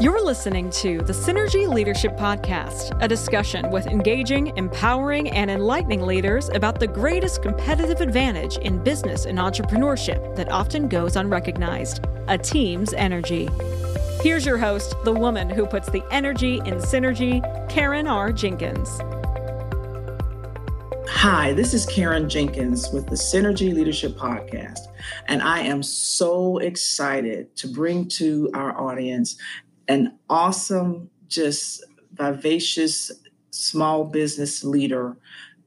You're listening to the Synergy Leadership Podcast, a discussion with engaging, empowering, and enlightening leaders about the greatest competitive advantage in business and entrepreneurship that often goes unrecognized a team's energy. Here's your host, the woman who puts the energy in synergy, Karen R. Jenkins. Hi, this is Karen Jenkins with the Synergy Leadership Podcast, and I am so excited to bring to our audience an awesome, just vivacious small business leader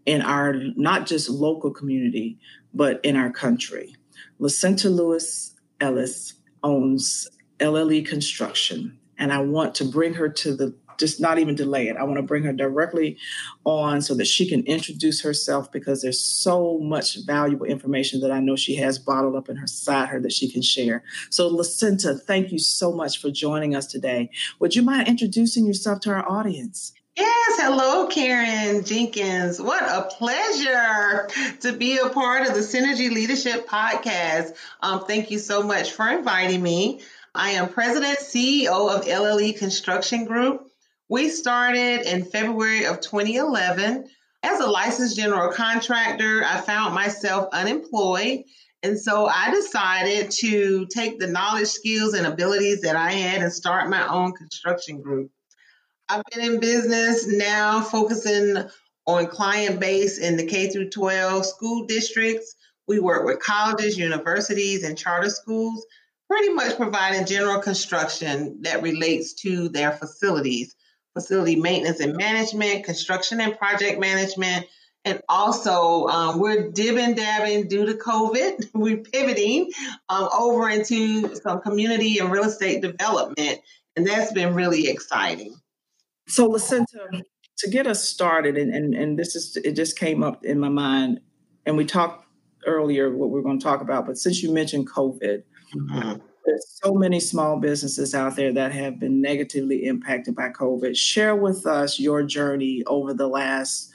in our not just local community, but in our country. Lacenta Lewis Ellis owns LLE Construction, and I want to bring her to the just not even delay it. I want to bring her directly on so that she can introduce herself because there's so much valuable information that I know she has bottled up in her side her that she can share. So, Lacenta, thank you so much for joining us today. Would you mind introducing yourself to our audience? Yes, hello, Karen Jenkins. What a pleasure to be a part of the Synergy Leadership Podcast. Um, thank you so much for inviting me. I am President CEO of LLE Construction Group. We started in February of 2011. As a licensed general contractor, I found myself unemployed. And so I decided to take the knowledge, skills, and abilities that I had and start my own construction group. I've been in business now focusing on client base in the K through 12 school districts. We work with colleges, universities, and charter schools, pretty much providing general construction that relates to their facilities facility maintenance and management, construction and project management. And also, um, we're dibbing dabbing due to COVID. We're pivoting um, over into some community and real estate development. And that's been really exciting. So, Lacenta, to get us started, and, and, and this is, it just came up in my mind, and we talked earlier what we are going to talk about, but since you mentioned COVID, mm-hmm. There's so many small businesses out there that have been negatively impacted by COVID. Share with us your journey over the last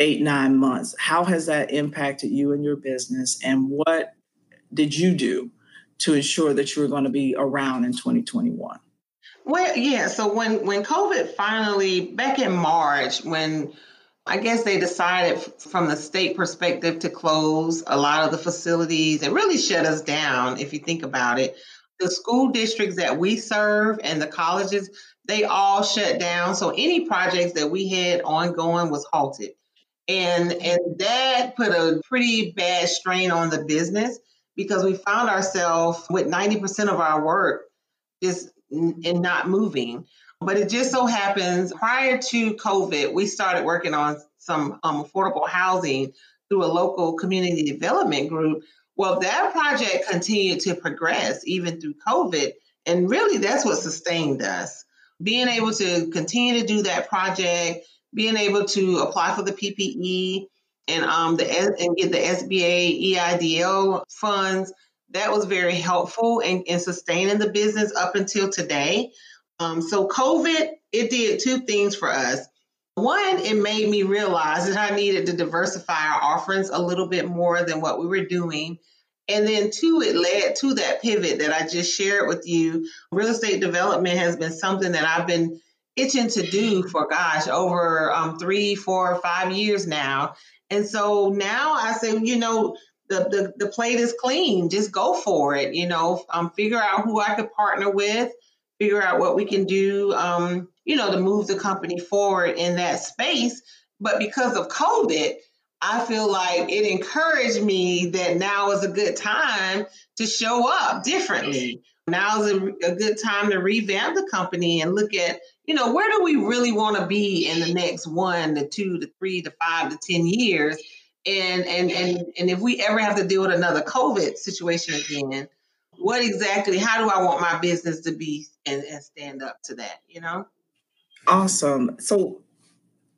eight, nine months. How has that impacted you and your business? And what did you do to ensure that you were going to be around in 2021? Well, yeah. So when when COVID finally back in March, when I guess they decided from the state perspective to close a lot of the facilities and really shut us down, if you think about it the school districts that we serve and the colleges, they all shut down. So any projects that we had ongoing was halted. And and that put a pretty bad strain on the business because we found ourselves with 90% of our work just and not moving. But it just so happens prior to COVID, we started working on some um, affordable housing through a local community development group well, that project continued to progress even through COVID. And really, that's what sustained us. Being able to continue to do that project, being able to apply for the PPE and um the and get the SBA EIDL funds, that was very helpful in, in sustaining the business up until today. Um, so COVID, it did two things for us. One, it made me realize that I needed to diversify our offerings a little bit more than what we were doing. And then two, it led to that pivot that I just shared with you. Real estate development has been something that I've been itching to do for gosh, over um, three, four, five years now. And so now I say, you know, the, the, the plate is clean. Just go for it. You know, um, figure out who I could partner with, figure out what we can do, um, you know, to move the company forward in that space. But because of COVID, I feel like it encouraged me that now is a good time to show up differently. Now is a, a good time to revamp the company and look at, you know, where do we really want to be in the next one to two to three to five to 10 years? And, and, and, and if we ever have to deal with another COVID situation again, what exactly, how do I want my business to be and, and stand up to that, you know? Awesome. So,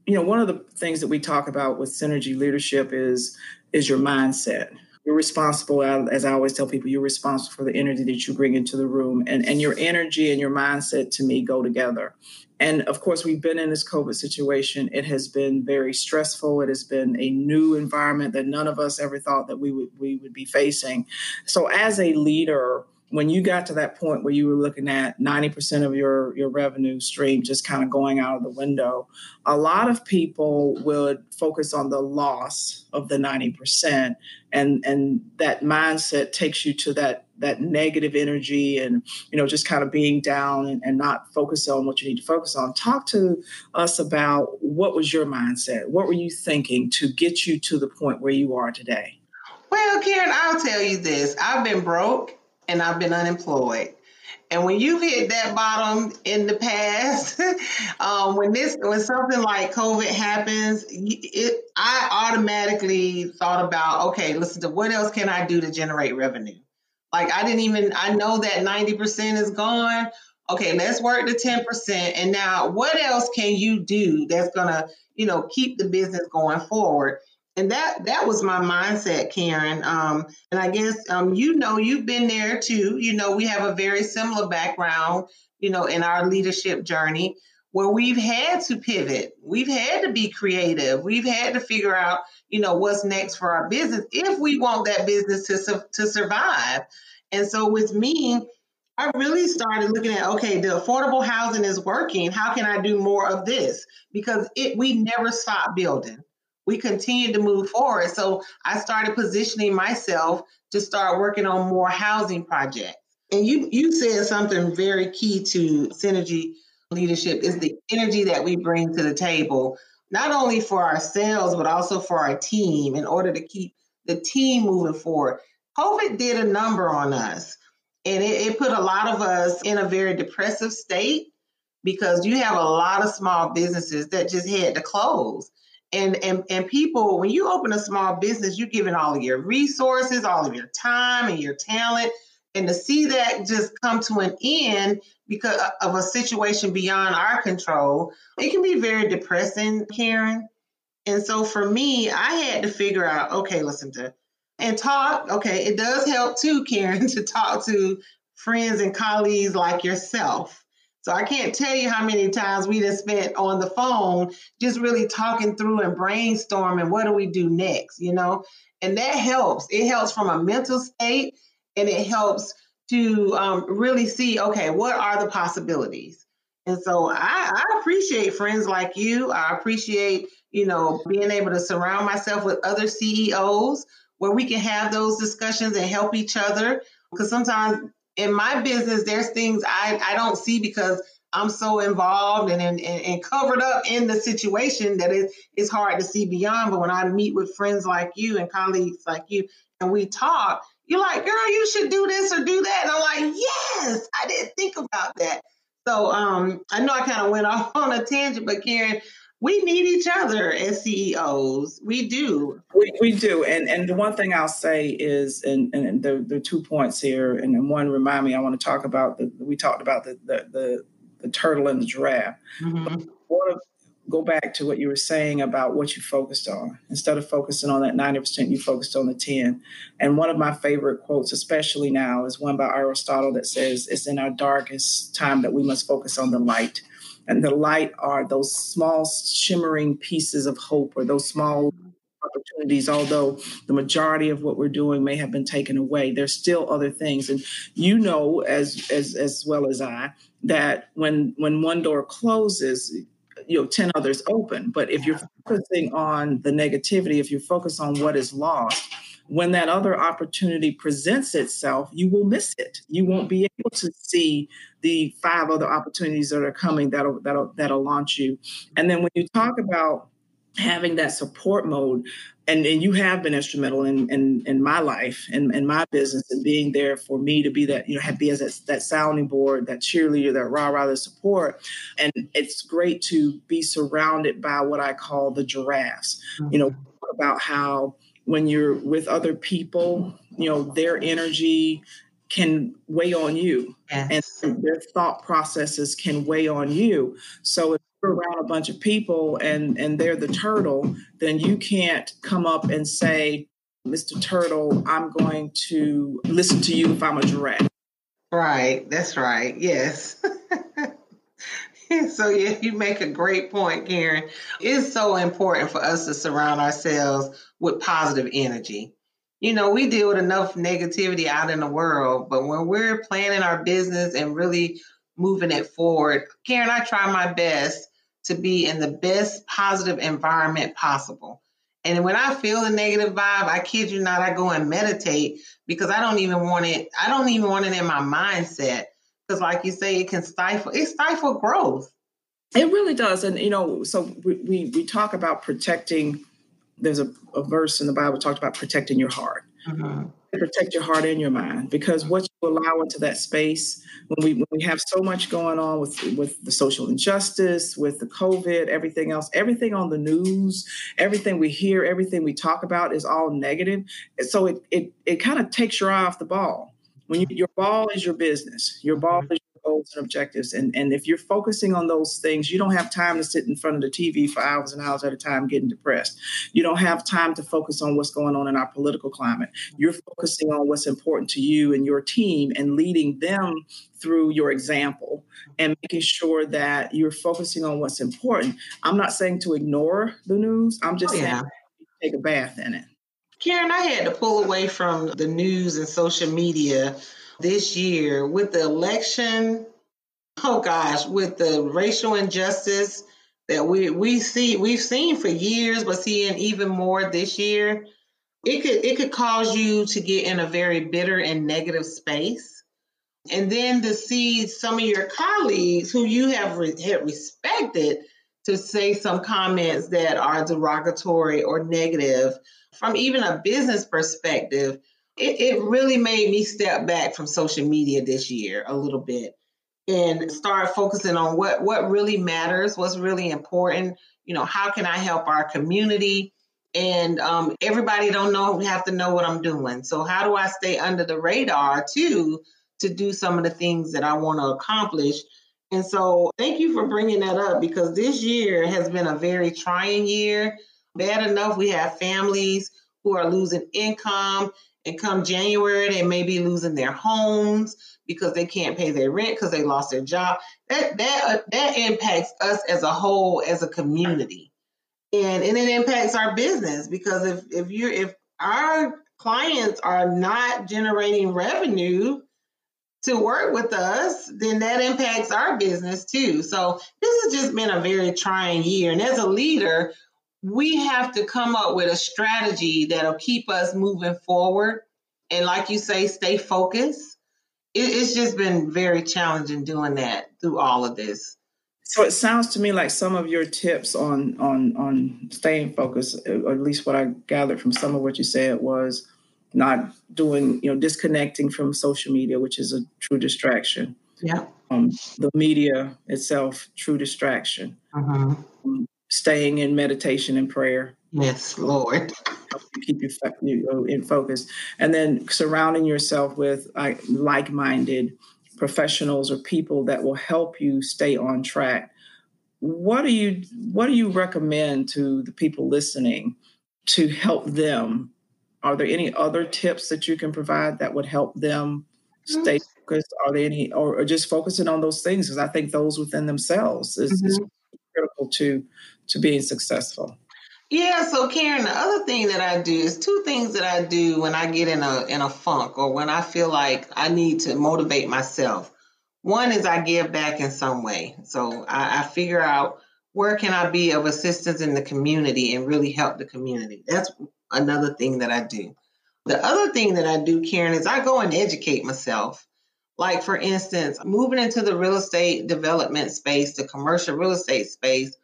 you know, one of the things that we talk about with synergy leadership is is your mindset. You're responsible, as I always tell people, you're responsible for the energy that you bring into the room, and and your energy and your mindset to me go together. And of course, we've been in this COVID situation. It has been very stressful. It has been a new environment that none of us ever thought that we would we would be facing. So, as a leader, when you got to that point where you were looking at 90% of your, your revenue stream just kind of going out of the window, a lot of people would focus on the loss of the 90%. And, and that mindset takes you to that that negative energy and you know just kind of being down and, and not focus on what you need to focus on. Talk to us about what was your mindset? What were you thinking to get you to the point where you are today? Well karen i'll tell you this. I've been broke and I've been unemployed. And when you've hit that bottom in the past, um, when this when something like COVID happens, it, I automatically thought about okay, listen to what else can I do to generate revenue? Like I didn't even I know that ninety percent is gone. Okay, let's work the ten percent, and now what else can you do that's gonna you know keep the business going forward? And that that was my mindset karen. Um, and i guess um, you know you've been there too. You know we have a very similar background you know in our leadership journey where we've had to pivot. We've had to be creative. We've had to figure out you know what's next for our business if we want that business to, to survive. And so with me I really started looking at okay, the affordable housing is working. How can I do more of this? Because it we never stop building we continued to move forward. So I started positioning myself to start working on more housing projects. And you you said something very key to synergy leadership is the energy that we bring to the table, not only for ourselves but also for our team in order to keep the team moving forward. COVID did a number on us, and it, it put a lot of us in a very depressive state because you have a lot of small businesses that just had to close and and and people when you open a small business you're giving all of your resources all of your time and your talent. And to see that just come to an end because of a situation beyond our control it can be very depressing karen. And so for me i had to figure out okay listen to and talk okay it does help too karen to talk to friends and colleagues like yourself so I can't tell you how many times we just spent on the phone just really talking through and brainstorming what do we do next, you know? And that helps. It helps from a mental state and it helps to um, really see, okay, what are the possibilities? And so I, I appreciate friends like you. I appreciate, you know, being able to surround myself with other CEOs where we can have those discussions and help each other. Because sometimes in my business, there's things I, I don't see because I'm so involved and, and, and covered up in the situation that it, it's hard to see beyond. But when I meet with friends like you and colleagues like you, and we talk, you're like, girl, you should do this or do that. And I'm like, yes, I didn't think about that. So um, I know I kind of went off on a tangent, but Karen, we need each other as CEOs. We do. We, we do. And and the one thing I'll say is, and, and the, the two points here, and, one remind me, I want to talk about the, we talked about the, the, the, the turtle and the giraffe. Mm-hmm. But I want to go back to what you were saying about what you focused on. Instead of focusing on that 90%, you focused on the 10. And one of my favorite quotes, especially now, is one by Aristotle that says, It's in our darkest time that we must focus on the light and the light are those small shimmering pieces of hope or those small opportunities although the majority of what we're doing may have been taken away there's still other things. And you know as as as well as i that when when one door closes you know 10 others open. But if you're focusing on the negativity if you focus on what is lost when that other opportunity presents itself, you will miss it. You won't be able to see the five other opportunities that are coming that'll that'll that'll launch you. And then when you talk about having that support mode, and, and you have been instrumental in in, in my life and in, in my business and being there for me to be that you know have be as that, that sounding board, that cheerleader, that rah rah, the support. And it's great to be surrounded by what I call the giraffes. Mm-hmm. You know about how when you're with other people, you know, their energy can weigh on you yes. and their thought processes can weigh on you. So if you're around a bunch of people and and they're the turtle, then you can't come up and say, Mr. Turtle, I'm going to listen to you if I'm a giraffe. Right, that's right. Yes. so yeah, you make a great point, Karen. It's so important for us to surround ourselves with positive energy. you know, we deal with enough negativity out in the world, but when we're planning our business and really moving it forward, Karen, I try my best to be in the best positive environment possible. And when I feel the negative vibe, I kid you not, I go and meditate because I don't even want it, I don't even want it in my mindset. Because like you say, it can stifle, it stifle growth. It really does. And you know, so we, we, we talk about protecting there's a, a verse in the Bible talked about protecting your heart. Mm-hmm. Protect your heart and your mind because what you allow into that space when we when we have so much going on with with the social injustice, with the COVID, everything else, everything on the news, everything we hear, everything we talk about is all negative. So it it it kind of takes your eye off the ball. When you, your ball is your business, your ball mm-hmm. is your goals and objectives. And, and if you're focusing on those things, you don't have time to sit in front of the TV for hours and hours at a time getting depressed. You don't have time to focus on what's going on in our political climate. You're focusing on what's important to you and your team and leading them through your example and making sure that you're focusing on what's important. I'm not saying to ignore the news, I'm just oh, yeah. saying take a bath in it. Karen, I had to pull away from the news and social media this year with the election. Oh gosh, with the racial injustice that we we see we've seen for years, but seeing even more this year, it could it could cause you to get in a very bitter and negative space. And then to see some of your colleagues who you have re- had respected to say some comments that are derogatory or negative from even a business perspective it, it really made me step back from social media this year a little bit and start focusing on what what really matters, what's really important. You know, how can I help our community? And um, everybody don't know have to know what I'm doing. So how do I stay under the radar too to do some of the things that I want to accomplish? And so thank you for bringing that up because this year has been a very trying year. Bad enough we have families who are losing income and come January, they may be losing their homes because they can't pay their rent because they lost their job. That that uh, that impacts us as a whole, as a community, and and it impacts our business because if if you if our clients are not generating revenue to work with us, then that impacts our business too. So this has just been a very trying year, and as a leader, we have to come up with a strategy that'll keep us moving forward. And like you say, stay focused. It, it's just been very challenging doing that through all of this. So it sounds to me like some of your tips on on on staying focused, at least what I gathered from some of what you said was not doing, you know, disconnecting from social media, which is a true distraction. Yeah. Um, the media itself, true distraction. Uh-huh. Um, staying in meditation and prayer. Yes, Lord. Keep you, you in focus. And then surrounding yourself with like minded professionals or people that will help you stay on track. What do you what do you recommend to the people listening to help them? Are there any other tips that you can provide that would help them stay focused? Are there any or, or just focusing on those things? Because I think those within themselves is, mm-hmm. is critical to to being successful? Yeah, so Karen, the other thing that I do is two things that I do when I get in a in a funk or when I feel like I need to motivate myself. One is I give back in some way. So I, I figure out where can I be of assistance in the community and really help the community. That's another thing that I do. The other thing that I do, Karen, is I go and educate myself. Like for instance, moving into the real estate development space, the commercial real estate space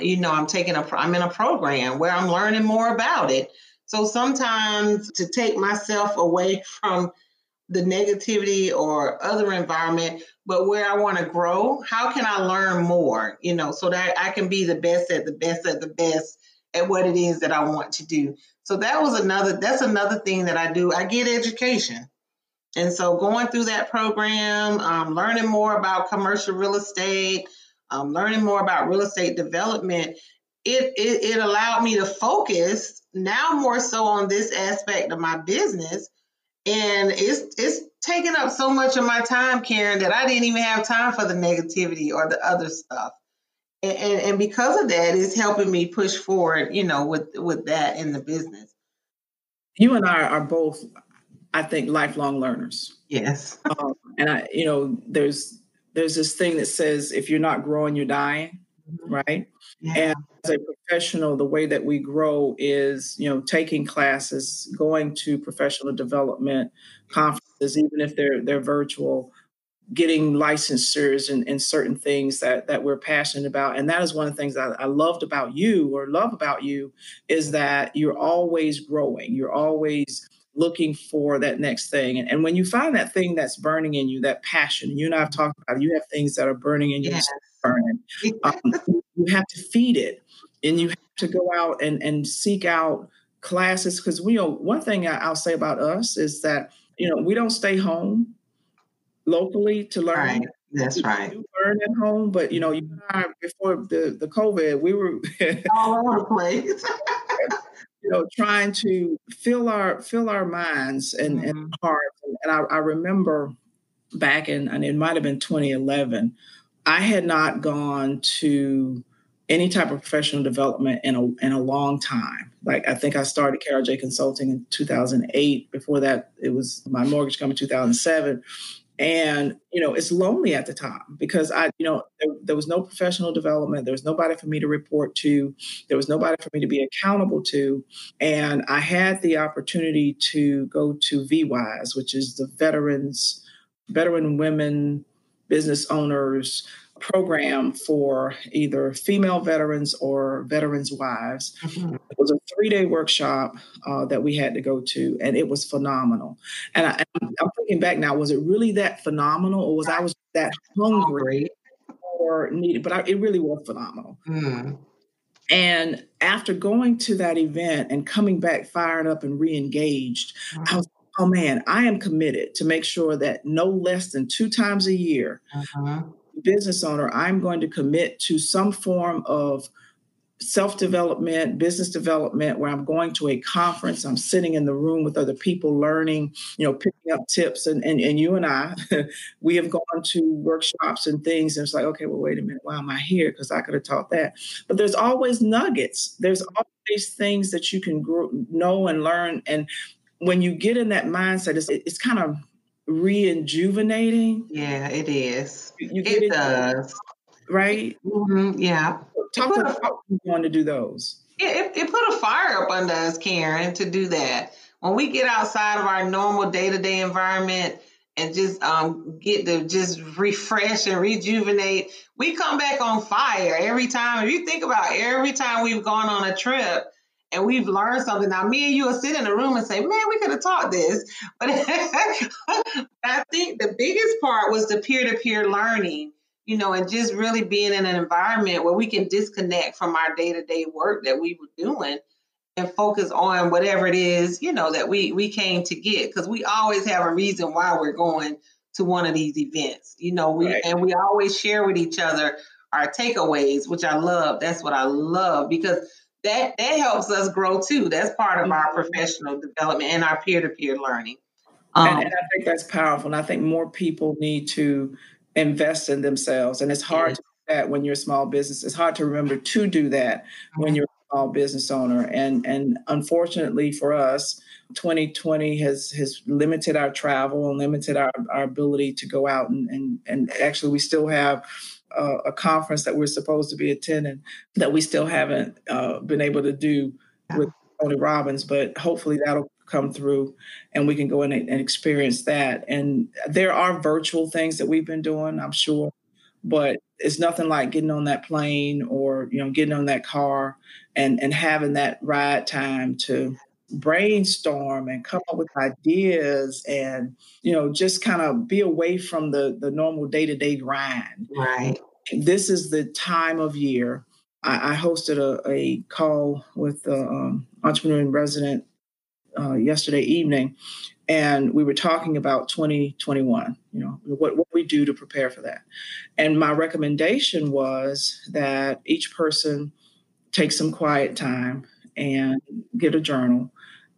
you know i'm taking a i'm in a program where i'm learning more about it so sometimes to take myself away from the negativity or other environment but where i want to grow how can i learn more you know so that i can be the best at the best at the best at what it is that i want to do so that was another that's another thing that i do i get education and so going through that program um, learning more about commercial real estate um, learning more about real estate development, it, it, it allowed me to focus now more so on this aspect of my business. And it's it's taking up so much of my time, Karen, that I didn't even have time for the negativity or the other stuff. And, and, and because of that, it's helping me push forward, you know, with with that in the business. you and I are both, I think, lifelong learners. Yes. um, and I, you know, there's there's this thing that says if you're not growing, you're dying, mm-hmm. right? Yeah. And as a professional, the way that we grow is, you know, taking classes, going to professional development conferences, even if they're they're virtual, getting licensures and, in certain things that that we're passionate about. And that is one of the things I, I loved about you or love about you is that you're always growing. You're always looking for that next thing. And, and when you find that thing that's burning in you, that passion, you and I have talked about, you have things that are burning in you, yes. burning. Um, you have to feed it, and you have to go out and and seek out classes because we know one thing I, will say about us is that you know we don't stay home locally to learn. Right. That's right. learn at home, but you know, you and I, before the the COVID, we were all over the place. you know, trying to fill our fill our minds and, mm-hmm. and hearts. And I, I remember back in, and it might have been 2011, I had not gone to any type of professional development in a in a long time. Like I think I started KRJ Consulting in 2008. Before that, it was my mortgage company 2007 and you know it's lonely at the time because i you know there, there, was no professional development. There was nobody for me to report to. There was nobody for me to be accountable to. And i had the opportunity to go to VWise which is the veterans veteran women business owners program for either female veterans or veterans' wives. Mm-hmm. It was a three day workshop uh, that we had to go to, and it was phenomenal. And I, am thinking back now, was it really that phenomenal, or was I was that hungry or needed? But I, it really was phenomenal. Mm. And after going to that event and coming back fired up and re-engaged, mm-hmm. I was oh man, I am committed to make sure that no less than two times a year, uh-huh business owner, I'm going to commit to some form of self development, business development, where I'm going to a conference, I'm sitting in the room with other people, learning, you know, picking up tips. And and, and you and I, we have gone to workshops and things, and it's like, okay, well, wait a minute, why am I here? Because I could have taught that. But there's always nuggets. There's always things that you can grow, know and learn. And when you get in that mindset, it's it's kind of rejuvenating. Yeah, it is. You get it, it does. Right? Mm-hmm, yeah. Talk about you want to do those. Yeah, it, it put a fire up under us, Karen, to do that. When we get outside of our normal day to day environment and just um, get to just refresh and rejuvenate, we come back on fire every time. If you think about every time we've gone on a trip, and we've learned something. Now, me and you will sit in a room and say, man, we could have taught this. But I think the biggest part was the peer to peer learning, you know, and just really being in an environment where we can disconnect from our day to day work that we were doing and focus on whatever it is, you know, that we, we came to get. Because we always have a reason why we're going to one of these events, you know, we right. and we always share with each other our takeaways, which I love. That's what I love because that that helps us grow too. That's part of our mm-hmm. professional development and our peer to peer learning. Um, and, and, I think that's powerful. And I think more people need to invest in themselves. And it's hard to do that when you're a small business. It's hard to remember to do that when you're a small business owner. And and unfortunately for us, 2020 has has limited our travel and limited our, our ability to go out and, and and actually we still have uh, a conference that we're supposed to be attending that we still haven't uh, been able to do with Tony Robbins, but hopefully that'll come through and we can go in and, and experience that. And there are virtual things that we've been doing, I'm sure, but it's nothing like getting on that plane or you know getting on that car and and having that ride time to brainstorm and come up with ideas and you know just kind of be away from the the normal day-to-day grind. Right. This is the time of year. I, I hosted a, a, call with the um, entrepreneur in resident uh, yesterday evening and we were talking about 2021 you know what, what we do to prepare for that. And my recommendation was that each person take some quiet time and get a journal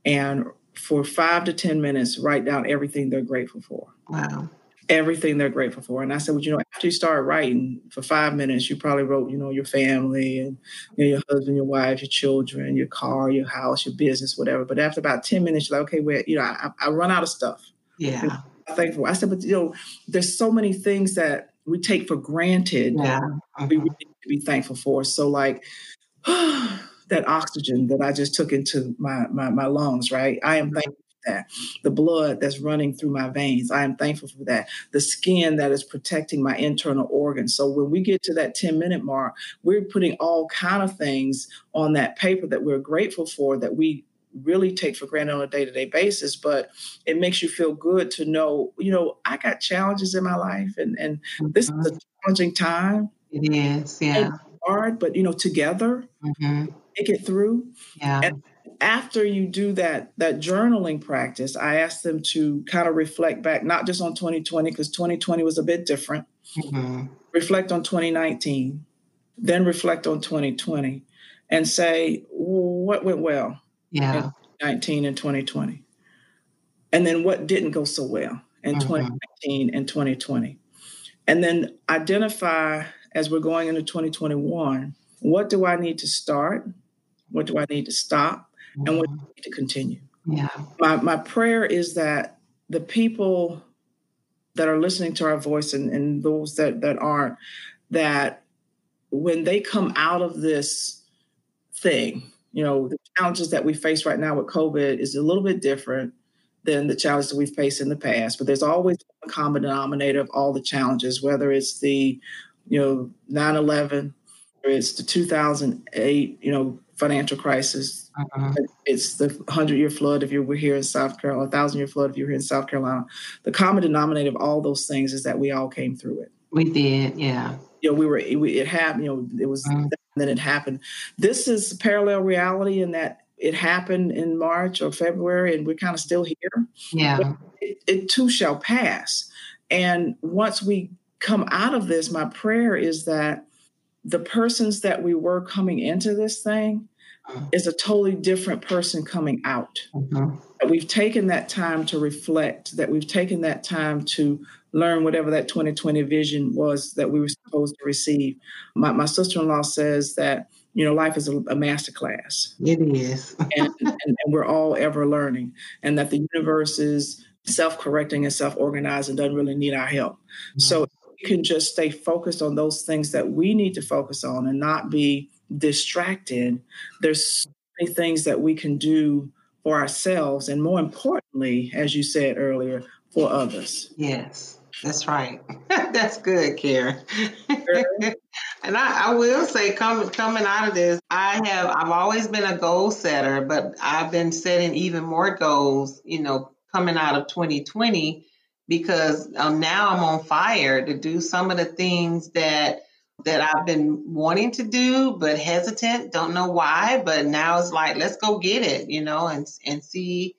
and for five to 10 minutes, write down everything they're grateful for. Wow. everything they're grateful for. And I said, well, you know, after you start writing for five minutes, you probably wrote, you know, your family and you know, your husband, your wife, your children, your car, your house, your business, whatever. But after about 10 minutes, you're like, okay, well, you know, I, I run out of stuff. Yeah. I'm thankful. I said, but you know, there's so many things that we take for granted. Yeah. We mm-hmm. really need to be thankful for. So like that oxygen that I just took into my, my, my lungs, right? I am thankful for that. The blood that's running through my veins, I am thankful for that. The skin that is protecting my internal organs. So when we get to that 10 minute mark, we're putting all kind of things on that paper that we're grateful for that we really take for granted on a day-to-day basis but it makes you feel good to know you know i got challenges in my life and and this is a Mhm. challenging time It is. Yeah. hard but you know together hmm make it through Yeah. And- after you do that that journaling practice i asked them to kind of reflect back not just on 2020 because 2020 was a bit different hmm reflect on 2019 then reflect on 2020 and say what went well Yeah. 19 and 2020 and then what didn't go so well in Mhm. 2019 and 2020 and then identify as we're going into 2021 what do i need to start what do i need to stop and what do I mm-hmm. need to continue. Yeah. My, my prayer is that the people that are listening to our voice and, and those that, that aren't, that when they come out of this thing, you know, the challenges that we face right now with COVID is a little bit different than the challenges that we've faced in the past. But there's always a common denominator of all the challenges, whether it's the, you know, 9 11, or it's the 2008, you know, financial crisis, Mhm. it's the 100 year flood if you were here in South Carolina, 1,000 year flood if you were here in South Carolina. The common denominator of all those things is that we all came through it. We did. Yeah. You know, we were, it, it happened, you know, it was, Mhm. then it happened. This is parallel reality in that it happened in March or February and we're kind of still here. Yeah. It, it too shall pass. And once we come out of this, my prayer is that the persons that we were coming into this thing Mhm. is a totally different person coming out. Mhm. we've taken that time to reflect, that we've taken that time to learn whatever that 2020 vision was that we were supposed to receive. My, my sister-in-law says that, you know, life is a, a master class It is. and, and, and we're all ever learning and that the universe is self-correcting and self-organized and doesn't really need our help. So we can just stay focused on those things that we need to focus on and not be distracted. There's so many things that we can do for ourselves and more importantly, as you said earlier, for others. Yes, that's right. that's good, Karen. and I, I will say, coming coming out of this, I have I've always been a goal setter, but I've been setting even more goals. You know, coming out of 2020, because um, now I'm on fire to do some of the things that that I've been wanting to do, but hesitant. Don't know why, but now it's like let's go get it. You know, and and see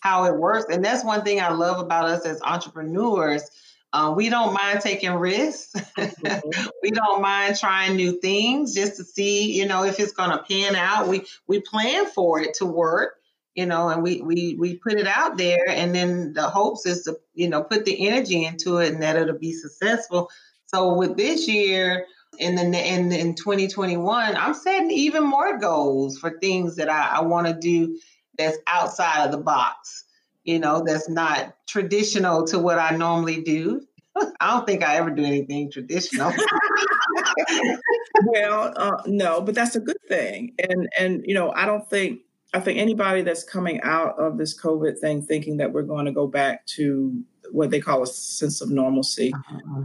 how it works. And that's one thing I love about us as entrepreneurs. Uh, we don't mind taking risks. we don't mind trying new things just to see, you know, if it's going to pan out. We we plan for it to work, you know, and we we we put it out there, and then the hopes is to, you know, put the energy into it, and that it'll be successful. So with this year. In the in, in 2021, I'm setting even more goals for things that I, I want to do that's outside of the box, you know, that's not traditional to what I normally do. I don't think I ever do anything traditional. well, uh, no, but that's a good thing. And and you know, I don't think I think anybody that's coming out of this COVID thing thinking that we're going to go back to what they call a sense of normalcy,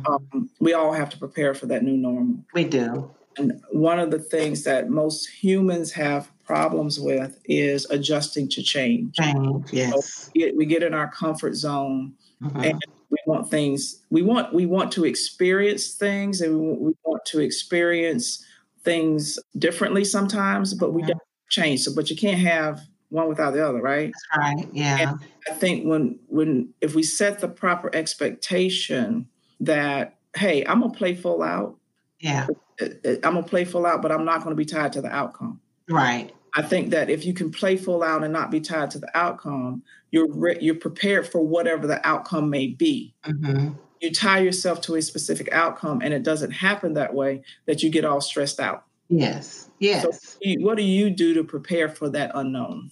um, we all have to prepare for that new normal. we do. And one of the things that most humans have problems with is adjusting to change. Change, yes. We get, we get in our comfort zone Mhm. and we want things we want we want to experience things and we, want- we want to experience things differently sometimes but we Mhm. don't change so but you can't have one without the other right That's right. Yeah. i think when when if we set the proper expectation that hey i'm gonna play full out Yeah. uh, uh, i'm gonna play full out but i'm not gonna be tied to the outcome Right. I think that if you can play full out and not be tied to the outcome, you're re- you're prepared for whatever the outcome may be. hmm you tie yourself to a specific outcome and it doesn't happen that way, that you get all stressed out. Yes. Yes. So what do you do to prepare for that unknown?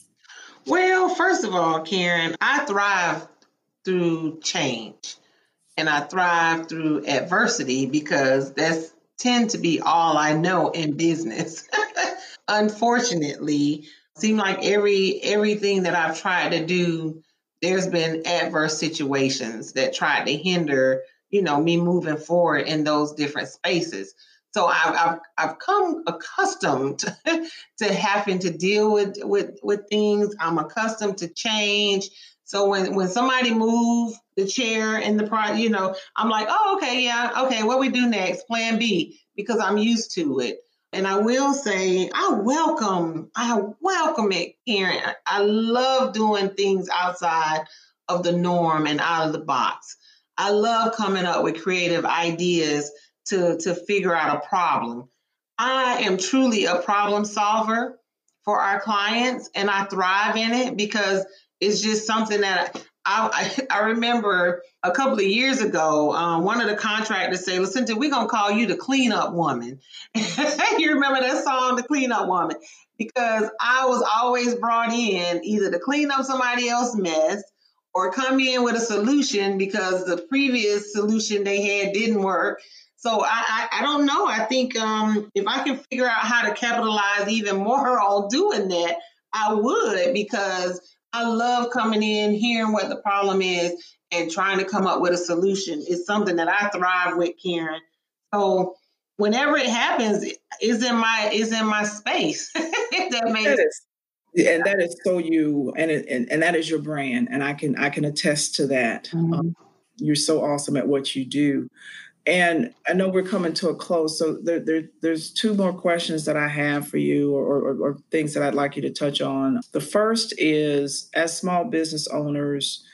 Well, first of all, Karen, I thrive through change and I thrive through adversity because that's tend to be all I know in business. Unfortunately, seem like every everything that I've tried to do there's been adverse situations that tried to hinder, you know, me moving forward in those different spaces. So I've I've, I've come accustomed to having to deal with with with things. I'm accustomed to change. So when when somebody move the chair in the pro, you know, I'm like, oh, okay, yeah, okay, what we do next? Plan B, because I'm used to it. And I will say, I welcome, I welcome it, Karen. I love doing things outside of the norm and out of the box. I love coming up with creative ideas to, to figure out a problem. I am truly a problem solver for our clients, and I thrive in it because it's just something that I, I, remember a couple of years ago, um, one of the contractors said, listen, we're going to call you the cleanup woman. you remember that song, The Cleanup Woman? Because I was always brought in either to clean up somebody else's mess or come in with a solution because the previous solution they had didn't work. So I, I, I don't know. I think um, if I can figure out how to capitalize even more on doing that, I would because I love coming in, hearing what the problem is, and trying to come up with a solution. It's something that I thrive with, Karen. So whenever it happens, is in my is in my space. that makes that is, and that is so you, and, it, and and that is your brand, and I can I can attest to that. Mm-hmm. Um, you're so awesome at what you do. And I know we're coming to a close, so there, there, there's two more questions that I have for you, or, or, or things that I'd like you to touch on. The first is, as small business owners,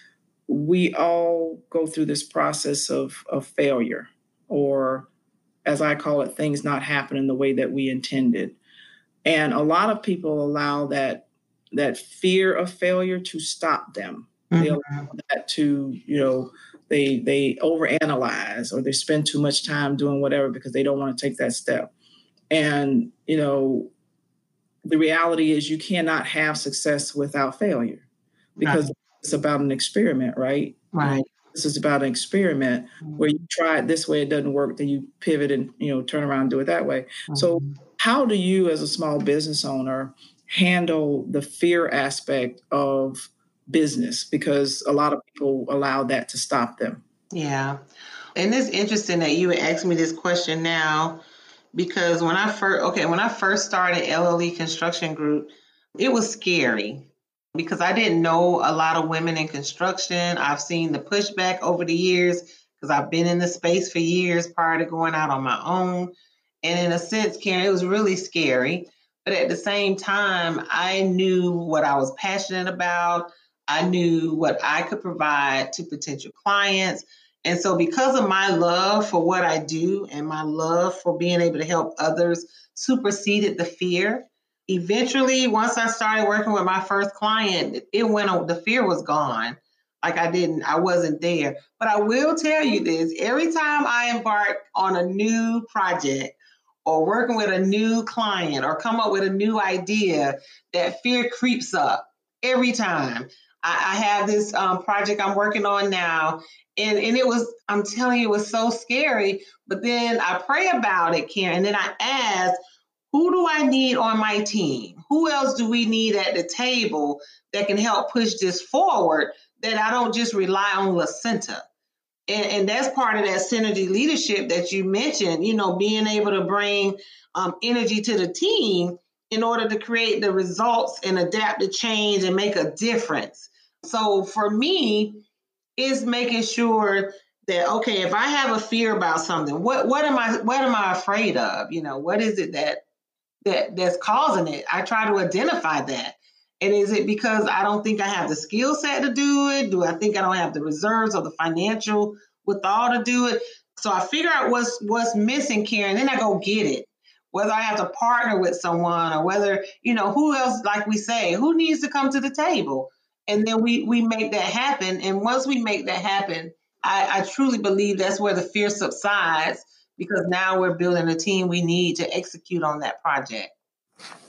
we all go through this process of, of failure, or as I call it, things not happening the way that we intended. And a lot of people allow that that fear of failure to stop them. Mm-hmm. They allow that to, you know, they they overanalyze or they spend too much time doing whatever because they don't want to take that step. And you know, the reality is you cannot have success without failure because right. it's about an experiment, right? Right. This is about an experiment mm-hmm. where you try it this way, it doesn't work, then you pivot and you know turn around and do it that way. Mm-hmm. So how do you as a small business owner handle the fear aspect of business because a lot of people allow that to stop them. Yeah. And it's interesting that you would ask me this question now because when I first okay, when I first started LLE Construction Group, it was scary because I didn't know a lot of women in construction. I've seen the pushback over the years because I've been in the space for years prior to going out on my own. And in a sense, Karen, it was really scary. But at the same time, I knew what I was passionate about. I knew what I could provide to potential clients. And so, because of my love for what I do and my love for being able to help others, superseded the fear. Eventually, once I started working with my first client, it went, the fear was gone. Like I didn't, I wasn't there. But I will tell you this every time I embark on a new project, or working with a new client or come up with a new idea, that fear creeps up every time. I, I have this um, project I'm working on now, and and it was I'm telling you, it was so scary. But then I pray about it, Karen, and then I ask, who do I need on my team? Who else do we need at the table that can help push this forward? That I don't just rely on Lacenta. And, and, that's part of that synergy leadership that you mentioned, you know, being able to bring um, energy to the team in order to create the results and adapt to change and make a difference. So for me, is making sure that okay, if I have a fear about something, what what am I what am I afraid of? You know, what is it that that that's causing it? I try to identify that. And is it because I don't think I have the skill set to do it? Do I think I don't have the reserves or the financial withal to do it? So I figure out what's what's missing, Karen, then I go get it. Whether I have to partner with someone or whether, you know, who else, like we say, who needs to come to the table? And then we we make that happen and once we make that happen I, I truly believe that's where the fear subsides because now we're building a team we need to execute on that project.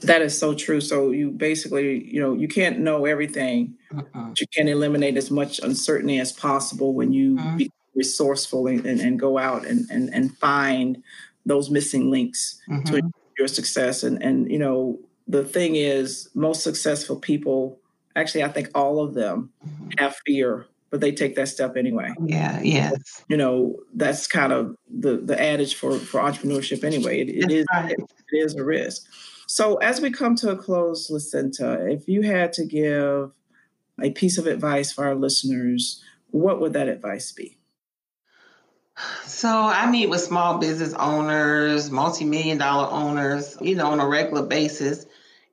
That is so true. So you basically, you know, you can't know everything, mm-hmm. but you can eliminate as much uncertainty as possible when you mm-hmm. be resourceful and, and, and, go out and, and, and find those missing links mm-hmm. to your success. And, and, you know, the thing is, most successful people, actually, I think all of them mm-hmm. have fear but they take that step anyway. Yeah, yes. You know, that's kind of the the adage for for entrepreneurship anyway. It, it is right. it, it is a risk. So as we come to a close, Lucinta, if you had to give a piece of advice for our listeners, what would that advice be? So I meet with small business owners, multi-million dollar owners, you know, on a regular basis.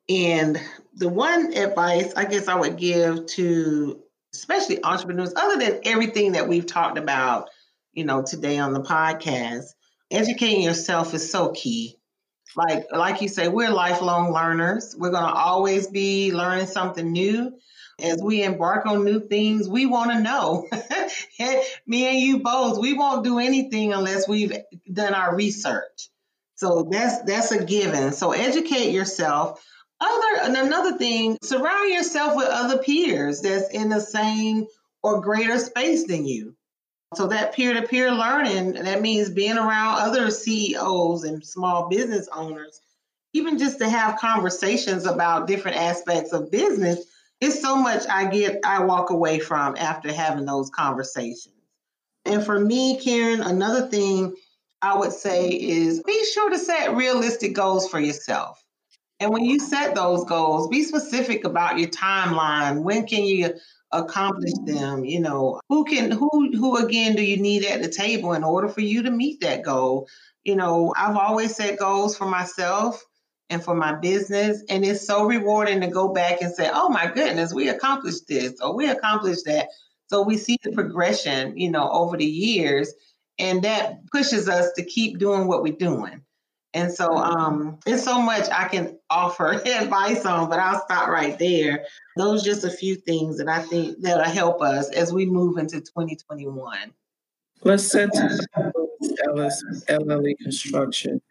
And the one advice I guess I would give to especially entrepreneurs, other than everything that we've talked about, you know, today on the podcast, educating yourself is so key. Like like you say, we're lifelong learners. We're gonna always be learning something new. As we embark on new things, we want to know. Me and you both, we won't do anything unless we've done our research. So that's that's a given. So educate yourself other another thing, surround yourself with other peers that's in the same or greater space than you. So that peer-to-peer learning, that means being around other CEOs and small business owners, even just to have conversations about different aspects of business, is so much I get I walk away from after having those conversations. And for me, Karen, another thing I would say is be sure to set realistic goals for yourself. And when you set those goals, be specific about your timeline. When can you accomplish mm-hmm. them? You know, who can who who again do you need at the table in order for you to meet that goal? You know, I've always set goals for myself and for my business. And it's so rewarding to go back and say, oh my goodness, we accomplished this or we accomplished that. So we see the progression, you know, over the years. And that pushes us to keep doing what we're doing. And so um, it's so much I can offer advice on, but I'll stop right there. Those are just a few things that I think that'll help us as we move into 2021. Lucinta Ellis LLE Construction.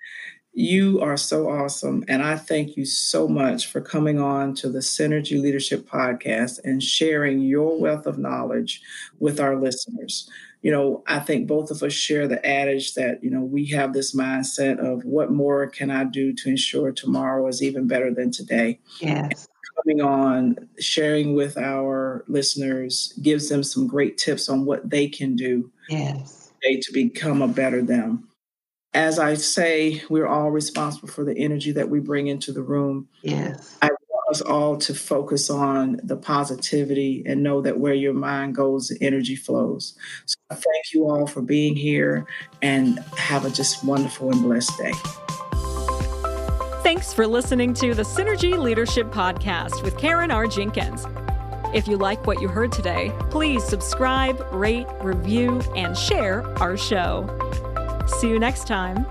You are so awesome. And I thank you so much for coming on to the Synergy Leadership Podcast and sharing your wealth of knowledge with our listeners you know, I think both of us share the adage that, you know, we have this mindset of what more can I do to ensure tomorrow is even better than today. Yes. coming on, sharing with our listeners gives them some great tips on what they can do yes. to become a better them. As I say, we're all responsible for the energy that we bring into the room. Yes. I us all to focus on the positivity and know that where your mind goes, the energy flows. So thank you all for being here and have a just wonderful and blessed day. Thanks for listening to the Synergy Leadership Podcast with Karen R. Jenkins. If you like what you heard today, please subscribe, rate, review, and share our show. See you next time.